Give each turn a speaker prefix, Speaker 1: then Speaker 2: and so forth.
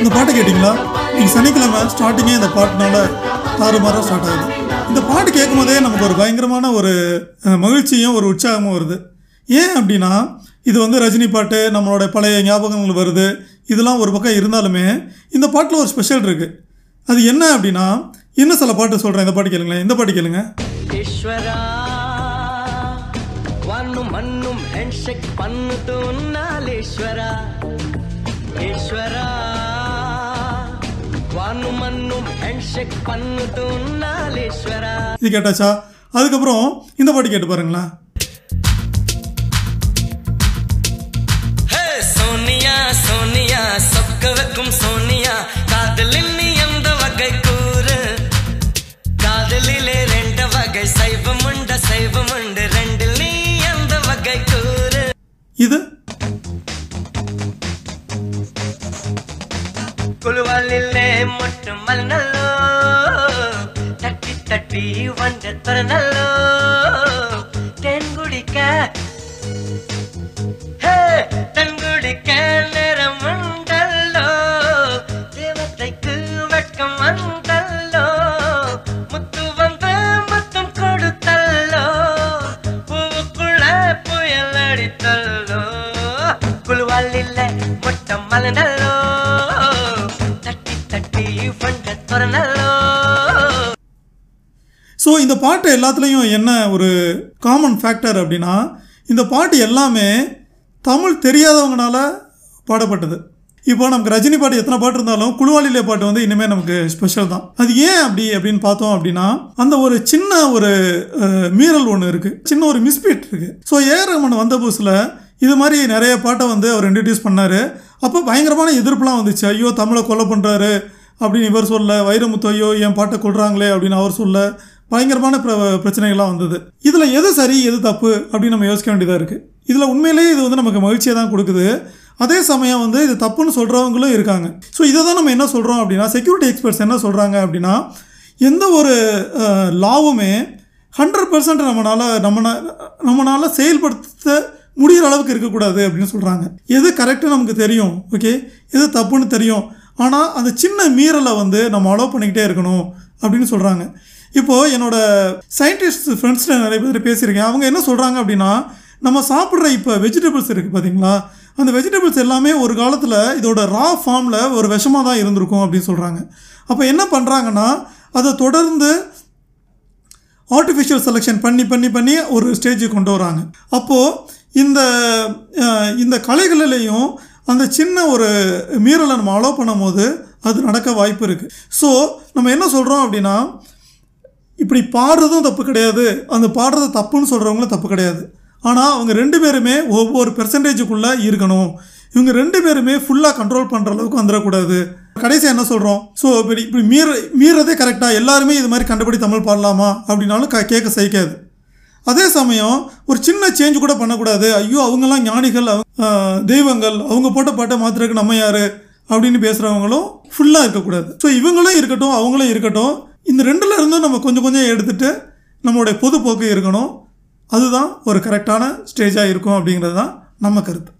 Speaker 1: இந்த பாட்டு கேட்டிங்களா? நீங்கள் சனிக்கிழமை ஸ்டார்டிங்கே இந்த பாட்டுனால தாறுமாறாக ஸ்டார்ட் ஆகுது. இந்த பாட்டு கேட்கும் போதே நமக்கு ஒரு பயங்கரமான ஒரு மகிழ்ச்சியும் ஒரு உற்சாகமும் வருது. ஏன் அப்படின்னா இது வந்து ரஜினி பாட்டு நம்மளோட பழைய ஞாபகங்கள் வருது. இதெல்லாம் ஒரு பக்கம் இருந்தாலுமே இந்த பாட்டில் ஒரு ஸ்பெஷல் இருக்குது அது என்ன அப்படின்னா இன்னும் சில பாட்டு சொல்கிறேன் இந்த பாட்டு கேளுங்களேன். இந்த பாட்டு கேளுங்க.
Speaker 2: మన్ను హ్యాండ్షేక్ పన్నుతూ ఉన్నాలేశ్వరా ఈశ్వరా వాను మన్ను హ్యాండ్షేక్ పన్నుతూ ఉన్నాలేశ్వరా
Speaker 1: இது கேட்டாச்சா அதுக்கப்புறம் இந்த பாட்டு கேட்டு பாருங்களேன் இது?
Speaker 2: குழுவாலிலே மட்டுமல்லோ தட்டி தட்டி வந்த திறனல்லோ தென் குடிக்க. தென் குடிக்க நேரம் உண்டல்லோ தேவத்தைக்கு வெட்கம் வந்தல்லோ முத்து வந்து முத்தம் கொடுத்தல்லோ பூவுக்குள்ள புயல் அடித்தல்லோ
Speaker 1: ஸோ இந்த பாட்டு எல்லாத்துலேயும் என்ன ஒரு காமன் ஃபேக்டர் அப்படின்னா இந்த பாட்டு எல்லாமே தமிழ் தெரியாதவங்களால பாடப்பட்டது. இப்போ நமக்கு ரஜினி பாட்டு எத்தனை பாட்டு இருந்தாலும் குழுவாளிலே பாட்டு வந்து இனிமேல் நமக்கு ஸ்பெஷல் தான். அது ஏன் அப்படி அப்படின்னு பார்த்தோம் அப்படின்னா அந்த ஒரு சின்ன ஒரு மீறல் ஒன்று இருக்குது சின்ன ஒரு மிஸ்பீட் இருக்குது ஸோ ஏ ரஹ்மான் வந்த புதுசில் இது மாதிரி நிறைய பாட்டை வந்து அவர் இன்ட்ரடியூஸ் பண்ணார். அப்போ பயங்கரமான எதிர்ப்புலாம் வந்துச்சு. ஐயோ தமிழை கொலை பண்ணுறாரு அப்படின்னு இவர் சொல்ல வைரமுத்து ஐயோ என் பாட்டை கொள்றாங்களே அப்படின்னு அவர் சொல்ல பயங்கரமான பிர- பிரச்சனைகள்லாம் வந்தது. இதில் எது சரி எது தப்பு அப்படின்னு நம்ம யோசிக்க வேண்டியதாக இருக்குது இதில் உண்மையிலேயே இது வந்து நமக்கு மகிழ்ச்சியை தான் கொடுக்குது. அதே சமயம் வந்து இது தப்புன்னு சொல்கிறவங்களும் இருக்காங்க. ஸோ இதை தான் நம்ம என்ன சொல்கிறோம் அப்படின்னா செக்யூரிட்டி எக்ஸ்பர்ட்ஸ் என்ன சொல்கிறாங்க அப்படின்னா எந்த ஒரு லாவுமே ஹண்ட்ரட் பர்சன்ட் நம்மளால் நம்ம நம்மளால் செயல்படுத்த முடிகிற அளவுக்கு இருக்கக்கூடாது அப்படின்னு சொல்கிறாங்க எது கரெக்டாக நமக்கு தெரியும் ஓகே எது தப்புன்னு தெரியும். ஆனால் அந்த சின்ன மீறலை வந்து நம்ம அலோவ் பண்ணிக்கிட்டே இருக்கணும் அப்படின்னு சொல்கிறாங்க இப்போது என்னோடய சயின்டிஸ்ட் ஃப்ரெண்ட்ஸில் நிறைய பேர் பேசியிருக்கேன். அவங்க என்ன சொல்கிறாங்க அப்படின்னா நம்ம சாப்பிட்ற இப்போ வெஜிடபிள்ஸ் இருக்குது பார்த்தீங்களா அந்த வெஜிடபிள்ஸ் எல்லாமே ஒரு காலத்தில் இதோட ரா ஃபார்மில் ஒரு விஷமாக தான் இருந்திருக்கும் அப்படின்னு சொல்கிறாங்க அப்போ என்ன பண்ணுறாங்கன்னா அதை தொடர்ந்து ஆர்டிஃபிஷியல் செலெக்ஷன் பண்ணி பண்ணி பண்ணி ஒரு ஸ்டேஜுக்கு கொண்டு வராங்க. அப்போது இந்த இந்த கலைகளிலையும் அந்த சின்ன ஒரு மீறலை நம்ம அலோவ் பண்ணும்போது அது நடக்க வாய்ப்பு இருக்குது ஸோ நம்ம என்ன சொல்கிறோம் அப்படின்னா இப்படி பாடுறதும் தப்பு கிடையாது. அந்த பாடுறது தப்புன்னு சொல்கிறவங்களும் தப்பு கிடையாது. ஆனால் அவங்க ரெண்டு பேருமே ஒவ்வொரு பெர்சன்டேஜுக்குள்ளே இருக்கணும். இவங்க ரெண்டு பேருமே ஃபுல்லாக கண்ட்ரோல் பண்ணுற அளவுக்கு வந்துடக்கூடாது. கடைசியாக என்ன சொல்கிறோம் ஸோ இப்படி இப்படி மீற மீறதே கரெக்டாக எல்லாருமே இது மாதிரி கண்டுபிடி தமிழ் பாடலாமா? அப்படின்னாலும் க கேட்க சகிக்காது. அதே சமயம் ஒரு சின்ன சேஞ்ச் கூட பண்ணக்கூடாது. ஐயோ அவங்கெல்லாம் ஞானிகள் தெய்வங்கள் அவங்க போட்ட பாட்டை மாத்திரக்கு நம்ம யார்? அப்படின்னு பேசுகிறவங்களும் ஃபுல்லாக இருக்கக்கூடாது. ஸோ இவங்களும் இருக்கட்டும் அவங்களும் இருக்கட்டும் இந்த ரெண்டுல இருந்தும் நம்ம கொஞ்சம் கொஞ்சம் எடுத்துட்டு நம்மளுடைய பொதுப்போக்கு இருக்கணும். அதுதான் ஒரு கரெக்டான ஸ்டேஜாக இருக்கும் அப்படிங்கிறது தான் நம்ம கருத்து.